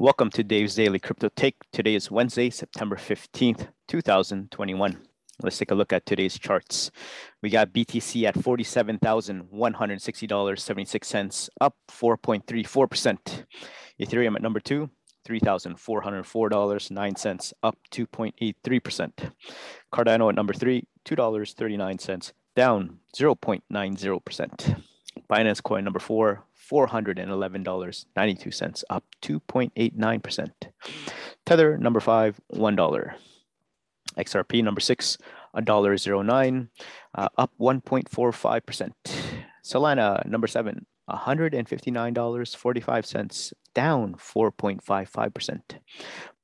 Welcome to Dave's Daily Crypto Take. Today is Wednesday, September 15th, 2021. Let's take a look at today's charts. We got BTC at $47,160.76, up 4.34%. Ethereum at number two, $3,404.09, up 2.83%. Cardano at number three, $2.39, down 0.90%. Binance Coin number four, $411.92, up 2.89%. Tether number five, $1. XRP number six, $1.09, uh, up 1.45%. Solana number seven, $159.45, down 4.55%.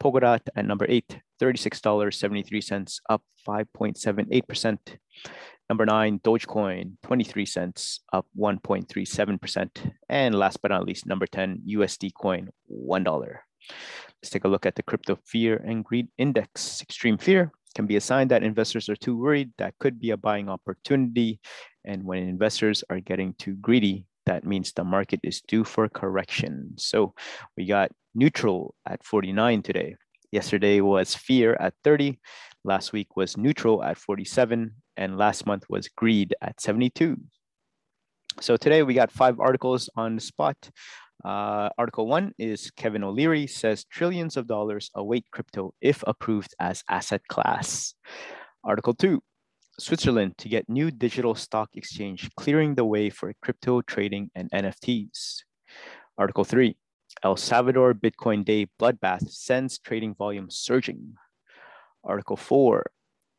Polkadot at number eight, $36.73, up 5.78%. Number nine, Dogecoin, 23 cents, up 1.37%. And last but not least, number 10, USD coin, $1. Let's take a look at the crypto fear and greed index. Extreme fear can be a sign that investors are too worried. That could be a buying opportunity. And when investors are getting too greedy, that means the market is due for correction. So we got neutral at 49 today. Yesterday was fear at 30. Last week was neutral at 47 and last month was greed at 72. So today we got five articles on the spot. Uh, article one is Kevin O'Leary says trillions of dollars await crypto if approved as asset class. Article two, Switzerland to get new digital stock exchange clearing the way for crypto trading and NFTs. Article three, El Salvador Bitcoin Day bloodbath sends trading volume surging. Article four,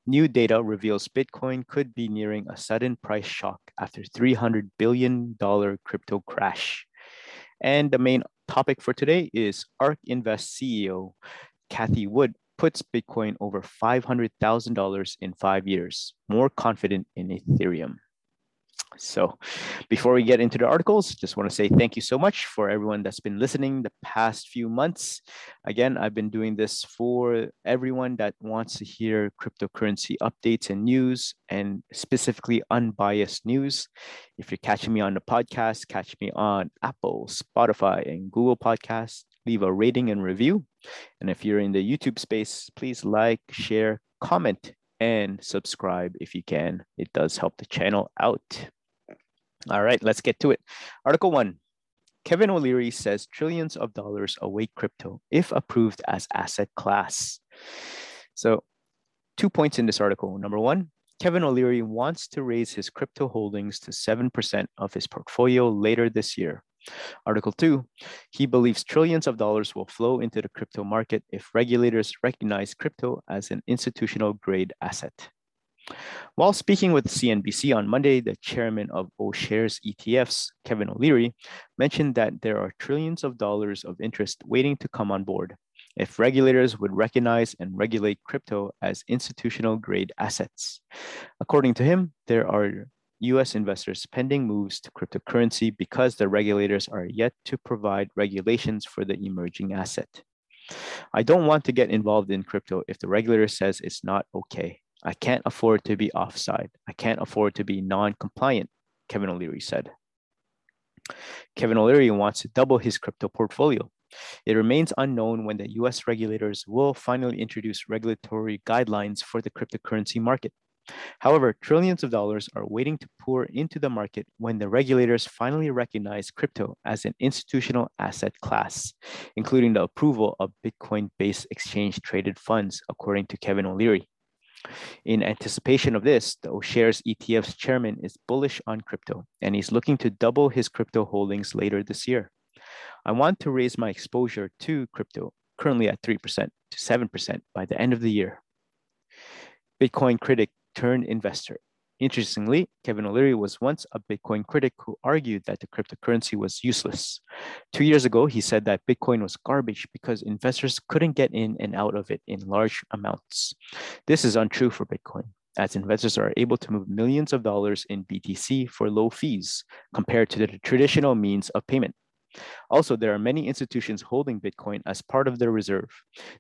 New data reveals Bitcoin could be nearing a sudden price shock after $300 billion crypto crash. And the main topic for today is ARK Invest CEO Cathie Wood puts Bitcoin over $500,000 in five years, more confident in Ethereum. So before we get into the articles, just want to say thank you so much for everyone that's been listening the past few months. Again, I've been doing this for everyone that wants to hear cryptocurrency updates and news and specifically unbiased news. If you're catching me on the podcast, catch me on Apple, Spotify, and Google Podcasts. Leave a rating and review. And if you're in the YouTube space, please like, share, comment, and subscribe if you can. It does help the channel out. All right, let's get to it. Article one Kevin O'Leary says trillions of dollars await crypto if approved as asset class. So, two points in this article. Number one, Kevin O'Leary wants to raise his crypto holdings to 7% of his portfolio later this year. Article 2, he believes trillions of dollars will flow into the crypto market if regulators recognize crypto as an institutional grade asset. While speaking with CNBC on Monday, the chairman of O'Shares ETFs, Kevin O'Leary, mentioned that there are trillions of dollars of interest waiting to come on board if regulators would recognize and regulate crypto as institutional grade assets. According to him, there are US investors pending moves to cryptocurrency because the regulators are yet to provide regulations for the emerging asset. I don't want to get involved in crypto if the regulator says it's not okay. I can't afford to be offside. I can't afford to be non compliant, Kevin O'Leary said. Kevin O'Leary wants to double his crypto portfolio. It remains unknown when the US regulators will finally introduce regulatory guidelines for the cryptocurrency market. However, trillions of dollars are waiting to pour into the market when the regulators finally recognize crypto as an institutional asset class, including the approval of Bitcoin based exchange traded funds, according to Kevin O'Leary. In anticipation of this, the O'Shares ETF's chairman is bullish on crypto and he's looking to double his crypto holdings later this year. I want to raise my exposure to crypto, currently at 3% to 7% by the end of the year. Bitcoin critic turned investor Interestingly, Kevin O'Leary was once a Bitcoin critic who argued that the cryptocurrency was useless. Two years ago, he said that Bitcoin was garbage because investors couldn't get in and out of it in large amounts. This is untrue for Bitcoin, as investors are able to move millions of dollars in BTC for low fees compared to the traditional means of payment. Also, there are many institutions holding Bitcoin as part of their reserve.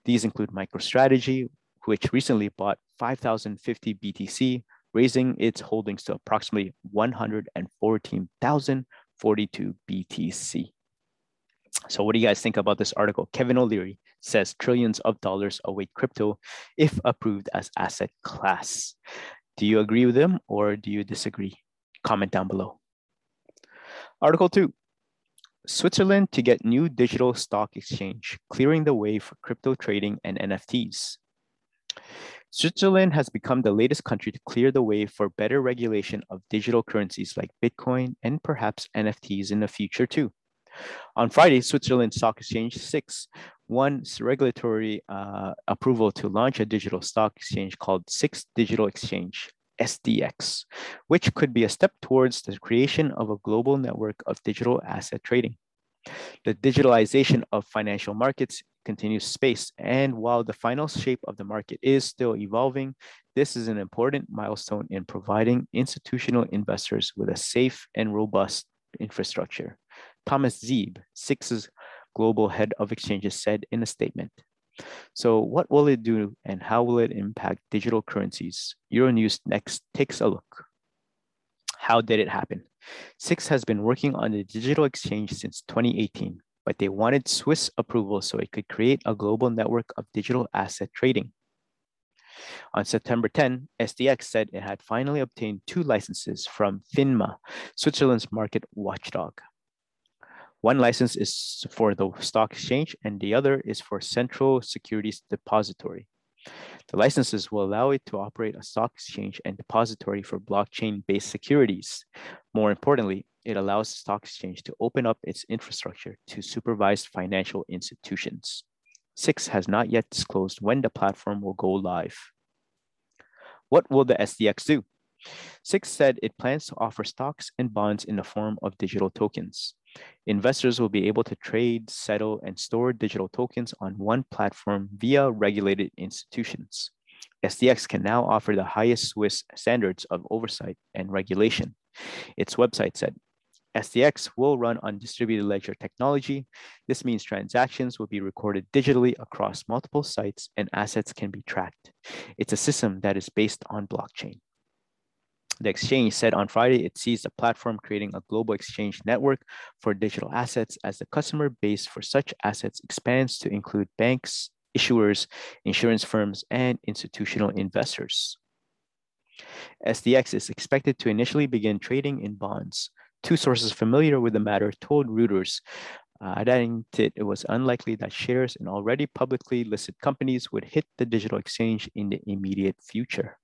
These include MicroStrategy, which recently bought 5,050 BTC raising its holdings to approximately 114,042 BTC. So, what do you guys think about this article? Kevin O'Leary says trillions of dollars await crypto if approved as asset class. Do you agree with him or do you disagree? Comment down below. Article two Switzerland to get new digital stock exchange, clearing the way for crypto trading and NFTs. Switzerland has become the latest country to clear the way for better regulation of digital currencies like Bitcoin and perhaps NFTs in the future too. On Friday, Switzerland Stock Exchange SIX won regulatory uh, approval to launch a digital stock exchange called SIX Digital Exchange, SDX, which could be a step towards the creation of a global network of digital asset trading. The digitalization of financial markets continues space, and while the final shape of the market is still evolving, this is an important milestone in providing institutional investors with a safe and robust infrastructure. Thomas Zeeb, SIX's global head of exchanges, said in a statement. So, what will it do and how will it impact digital currencies? Euronews next takes a look. How did it happen? SIX has been working on the digital exchange since 2018, but they wanted Swiss approval so it could create a global network of digital asset trading. On September 10, SDX said it had finally obtained two licenses from FINMA, Switzerland's market watchdog. One license is for the stock exchange and the other is for Central Securities Depository. The licenses will allow it to operate a stock exchange and depository for blockchain-based securities. More importantly, it allows the stock exchange to open up its infrastructure to supervised financial institutions. SIX has not yet disclosed when the platform will go live. What will the SDX do? SIX said it plans to offer stocks and bonds in the form of digital tokens. Investors will be able to trade, settle, and store digital tokens on one platform via regulated institutions. SDX can now offer the highest Swiss standards of oversight and regulation. Its website said, SDX will run on distributed ledger technology. This means transactions will be recorded digitally across multiple sites and assets can be tracked. It's a system that is based on blockchain. The exchange said on Friday it sees the platform creating a global exchange network for digital assets as the customer base for such assets expands to include banks, issuers, insurance firms, and institutional investors. SDX is expected to initially begin trading in bonds. Two sources familiar with the matter told Reuters, uh, adding that it was unlikely that shares in already publicly listed companies would hit the digital exchange in the immediate future.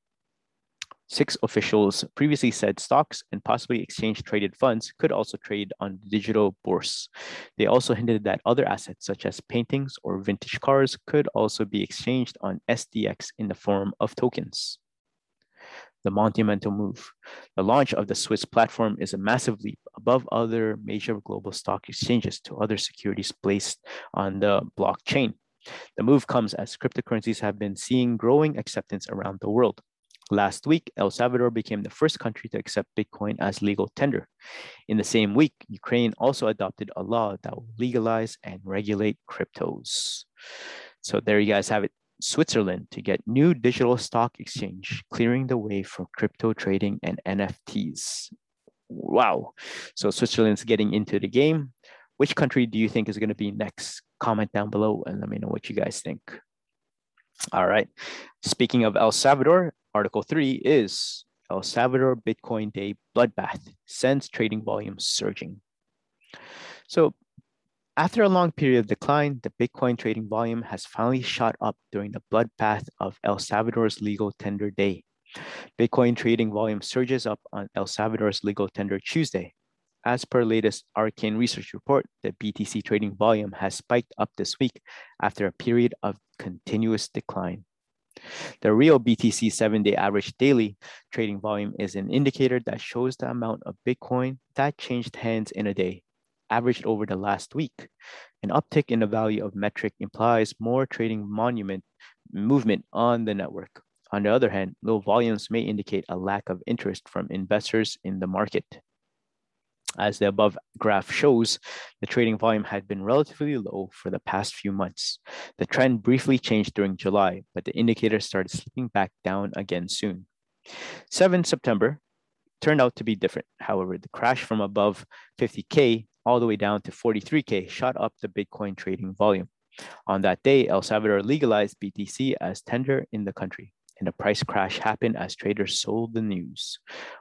SIX officials previously said stocks and possibly exchange traded funds could also trade on the digital bourse. They also hinted that other assets, such as paintings or vintage cars, could also be exchanged on SDX in the form of tokens. The monumental move. The launch of the Swiss platform is a massive leap above other major global stock exchanges to other securities placed on the blockchain. The move comes as cryptocurrencies have been seeing growing acceptance around the world. Last week, El Salvador became the first country to accept Bitcoin as legal tender. In the same week, Ukraine also adopted a law that will legalize and regulate cryptos. So there you guys have it. Switzerland to get new digital stock exchange, clearing the way for crypto trading and NFTs. Wow. So Switzerland's getting into the game. Which country do you think is going to be next? Comment down below and let me know what you guys think. All right. Speaking of El Salvador, Article 3 is El Salvador Bitcoin Day bloodbath sends trading volume surging. So, after a long period of decline, the Bitcoin trading volume has finally shot up during the bloodbath of El Salvador's legal tender day. Bitcoin trading volume surges up on El Salvador's legal tender Tuesday. As per latest Arcane Research report, the BTC trading volume has spiked up this week after a period of continuous decline. The real BTC seven day average daily trading volume is an indicator that shows the amount of Bitcoin that changed hands in a day, averaged over the last week. An uptick in the value of metric implies more trading monument movement on the network. On the other hand, low volumes may indicate a lack of interest from investors in the market. As the above graph shows, the trading volume had been relatively low for the past few months. The trend briefly changed during July, but the indicator started slipping back down again soon. 7 September turned out to be different. However, the crash from above 50K all the way down to 43K shot up the Bitcoin trading volume. On that day, El Salvador legalized BTC as tender in the country, and a price crash happened as traders sold the news.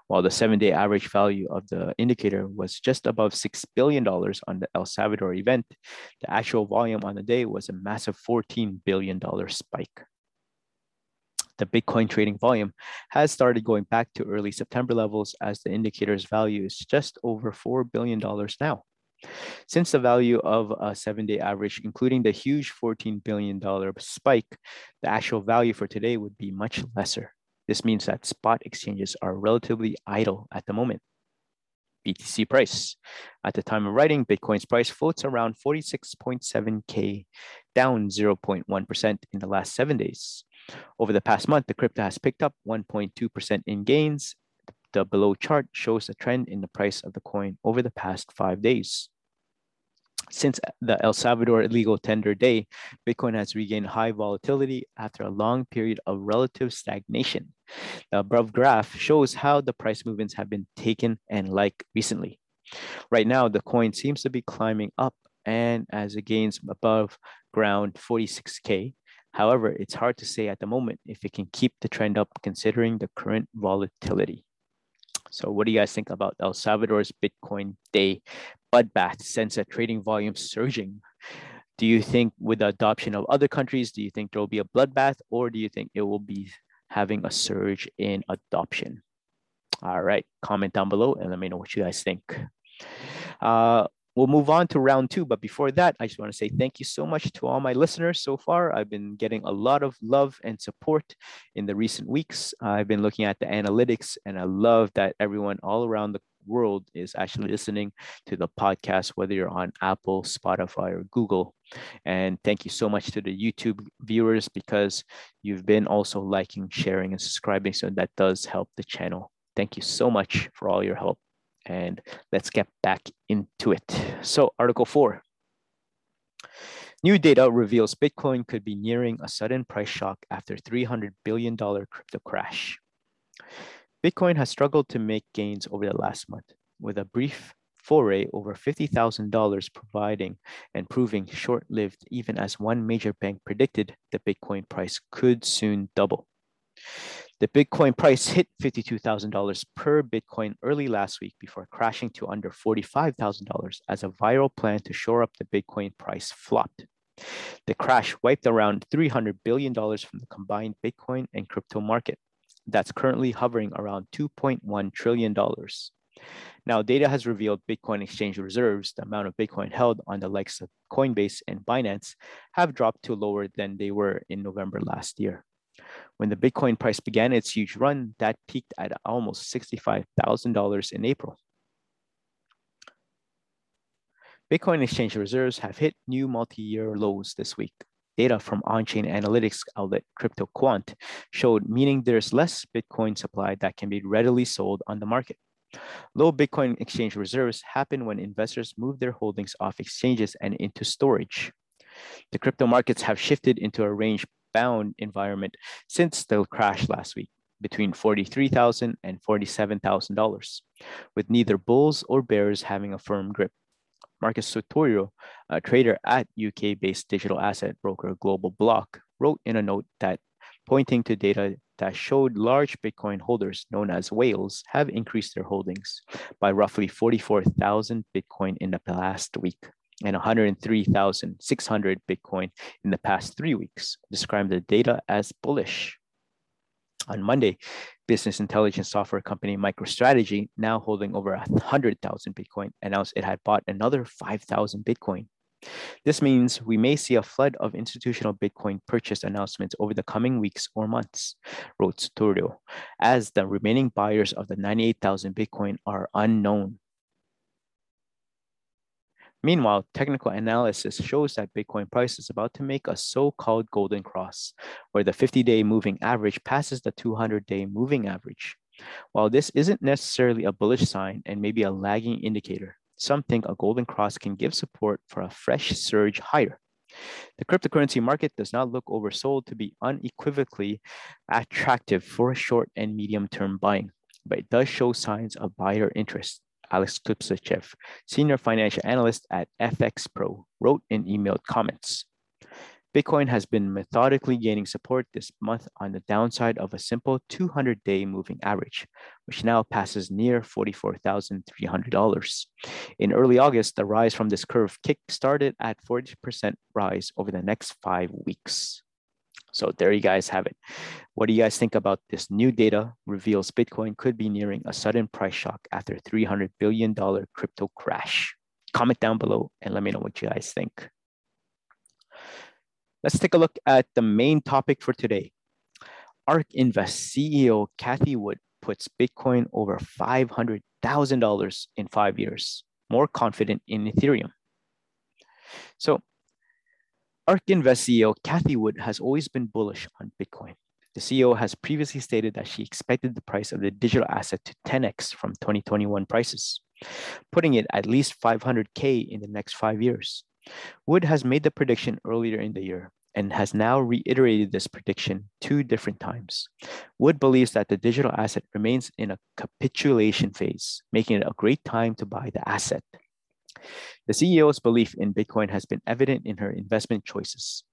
While the seven day average value of the indicator was just above $6 billion on the El Salvador event, the actual volume on the day was a massive $14 billion spike the Bitcoin trading volume has started going back to early September levels as the indicator's value is just over $4 billion now. Since the value of a seven day average, including the huge $14 billion spike, the actual value for today would be much lesser. This means that spot exchanges are relatively idle at the moment. BTC price. At the time of writing, Bitcoin's price floats around 46.7K, down 0.1% in the last seven days. Over the past month, the crypto has picked up 1.2% in gains. The below chart shows a trend in the price of the coin over the past five days. Since the El Salvador legal tender day, Bitcoin has regained high volatility after a long period of relative stagnation. The above graph shows how the price movements have been taken and like recently. Right now, the coin seems to be climbing up and as it gains above ground 46K, However, it's hard to say at the moment if it can keep the trend up considering the current volatility. So what do you guys think about El Salvador's Bitcoin day bloodbath since the trading volume surging? Do you think with the adoption of other countries, do you think there will be a bloodbath or do you think it will be having a surge in adoption? All right, comment down below and let me know what you guys think. Uh, We'll move on to round two, but before that, I just want to say thank you so much to all my listeners so far. I've been getting a lot of love and support in the recent weeks. I've been looking at the analytics, and I love that everyone all around the world is actually listening to the podcast, whether you're on Apple, Spotify, or Google. And thank you so much to the YouTube viewers because you've been also liking, sharing, and subscribing. So that does help the channel. Thank you so much for all your help and let's get back into it. So article four. New data reveals Bitcoin could be nearing a sudden price shock after $300 billion crypto crash. Bitcoin has struggled to make gains over the last month, with a brief foray over $50,000 providing and proving short lived, even as one major bank predicted the Bitcoin price could soon double. The Bitcoin price hit $52,000 per Bitcoin early last week before crashing to under $45,000 as a viral plan to shore up the Bitcoin price flopped. The crash wiped around $300 billion from the combined Bitcoin and crypto market. That's currently hovering around $2.1 trillion. Now, data has revealed Bitcoin exchange reserves, the amount of Bitcoin held on the likes of Coinbase and Binance, have dropped to lower than they were in November last year. When the Bitcoin price began its huge run, that peaked at almost $65,000 in April. Bitcoin exchange reserves have hit new multi-year lows this week. Data from on-chain analytics outlet CryptoQuant showed meaning there's less Bitcoin supply that can be readily sold on the market. Low Bitcoin exchange reserves happen when investors move their holdings off exchanges and into storage. The crypto markets have shifted into a range bound environment since the crash last week between $43,000 and $47,000, with neither bulls or bears having a firm grip. Marcus Sotiriou, a trader at UK-based digital asset broker Global Block, wrote in a note that pointing to data that showed large Bitcoin holders known as whales have increased their holdings by roughly 44,000 Bitcoin in the past week and 103,600 Bitcoin in the past three weeks, described the data as bullish. On Monday, business intelligence software company MicroStrategy, now holding over 100,000 Bitcoin, announced it had bought another 5,000 Bitcoin. This means we may see a flood of institutional Bitcoin purchase announcements over the coming weeks or months, wrote Sotiriou, as the remaining buyers of the 98,000 Bitcoin are unknown. Meanwhile, technical analysis shows that Bitcoin price is about to make a so-called golden cross, where the 50-day moving average passes the 200-day moving average. While this isn't necessarily a bullish sign and maybe a lagging indicator, some think a golden cross can give support for a fresh surge higher. The cryptocurrency market does not look oversold to be unequivocally attractive for short and medium term buying, but it does show signs of buyer interest Alex Kuptsikevich, senior financial analyst at FX Pro, wrote in emailed comments. Bitcoin has been methodically gaining support this month on the downside of a simple 200 day moving average, which now passes near $44,300. In early August, the rise from this curve kick started at 40% rise over the next five weeks. So there you guys have it. What do you guys think about this new data reveals Bitcoin could be nearing a sudden price shock after $300 billion crypto crash? Comment down below and let me know what you guys think. Let's take a look at the main topic for today. ARK Invest CEO Cathie Wood puts Bitcoin over $500,000 in five years, more confident in Ethereum. So, ARK Invest CEO Cathie Wood has always been bullish on Bitcoin. The CEO has previously stated that she expected the price of the digital asset to 10x from 2021 prices, putting it at least 500K in the next five years. Wood has made the prediction earlier in the year and has now reiterated this prediction two different times. Wood believes that the digital asset remains in a capitulation phase, making it a great time to buy the asset. The CEO's belief in Bitcoin has been evident in her investment choices.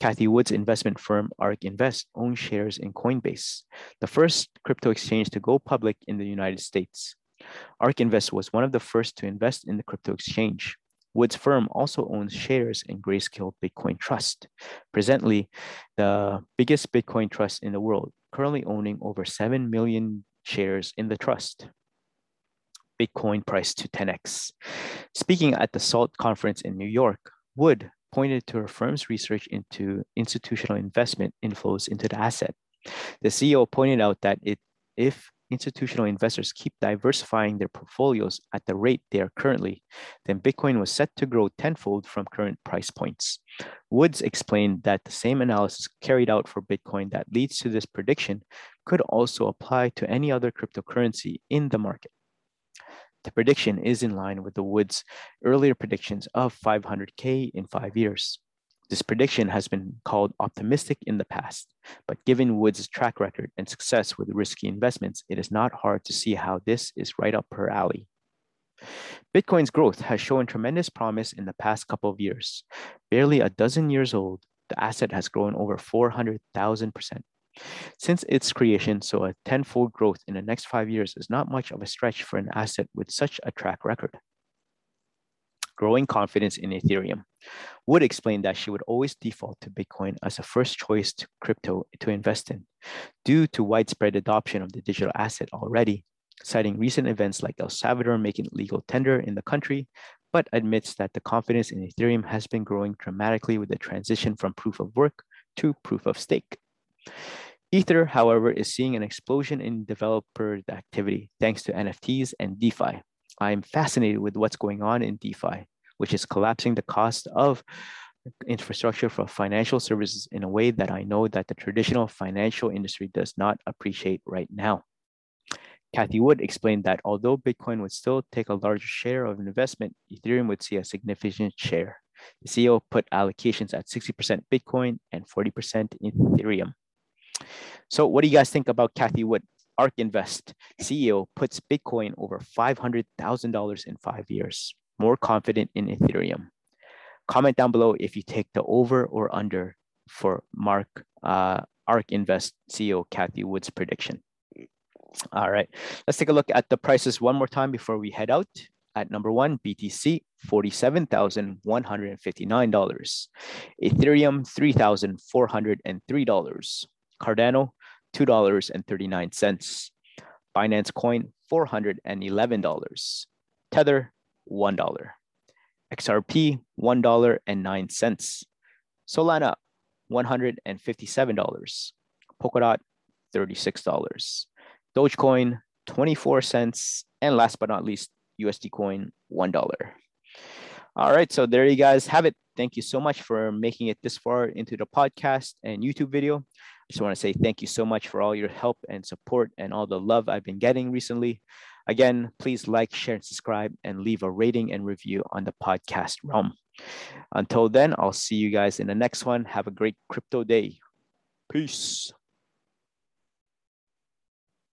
Cathie Wood's investment firm ARK Invest owns shares in Coinbase, the first crypto exchange to go public in the United States. ARK Invest was one of the first to invest in the crypto exchange. Wood's firm also owns shares in Grayscale Bitcoin Trust, presently the biggest Bitcoin trust in the world, currently owning over 7 million shares in the trust. Bitcoin price to 10x. Speaking at the SALT conference in New York, Wood pointed to her firm's research into institutional investment inflows into the asset. The CEO pointed out that it, if institutional investors keep diversifying their portfolios at the rate they are currently, then Bitcoin was set to grow tenfold from current price points. Woods explained that the same analysis carried out for Bitcoin that leads to this prediction could also apply to any other cryptocurrency in the market. The prediction is in line with the Woods' earlier predictions of 500K in five years. This prediction has been called optimistic in the past, but given Woods' track record and success with risky investments, it is not hard to see how this is right up her alley. Bitcoin's growth has shown tremendous promise in the past couple of years. Barely a dozen years old, the asset has grown over 400,000%. Since its creation, so a tenfold growth in the next five years is not much of a stretch for an asset with such a track record growing confidence in Ethereum. Wood explained that she would always default to Bitcoin as a first choice to crypto to invest in, due to widespread adoption of the digital asset already, citing recent events like El Salvador making legal tender in the country, but admits that the confidence in Ethereum has been growing dramatically with the transition from proof of work to proof of stake. Ether, however, is seeing an explosion in developer activity thanks to NFTs and DeFi, I'm fascinated with what's going on in DeFi, which is collapsing the cost of infrastructure for financial services in a way that I know that the traditional financial industry does not appreciate right now. Cathie Wood explained that although Bitcoin would still take a larger share of investment, Ethereum would see a significant share. The CEO put allocations at 60% Bitcoin and 40% Ethereum. So, what do you guys think about Cathie Wood? ARK Invest CEO puts Bitcoin over $500,000 in five years, more confident in Ethereum. Comment down below if you take the over or under for Mark uh, ARK Invest CEO Cathie Wood's prediction. All right, let's take a look at the prices one more time before we head out. At number one, BTC, $47,159. Ethereum, $3,403. Cardano, $2.39. Binance Coin, $411. Tether, $1. XRP, $1.09. Solana, $157. Polkadot, $36. Dogecoin, 24 cents. And last but not least, USD coin, $1. All right, so there you guys have it. Thank you so much for making it this far into the podcast and YouTube video. I just want to say thank you so much for all your help and support and all the love I've been getting recently. Again, please like, share, and subscribe, and leave a rating and review on the podcast realm. Until then, I'll see you guys in the next one. Have a great crypto day. Peace.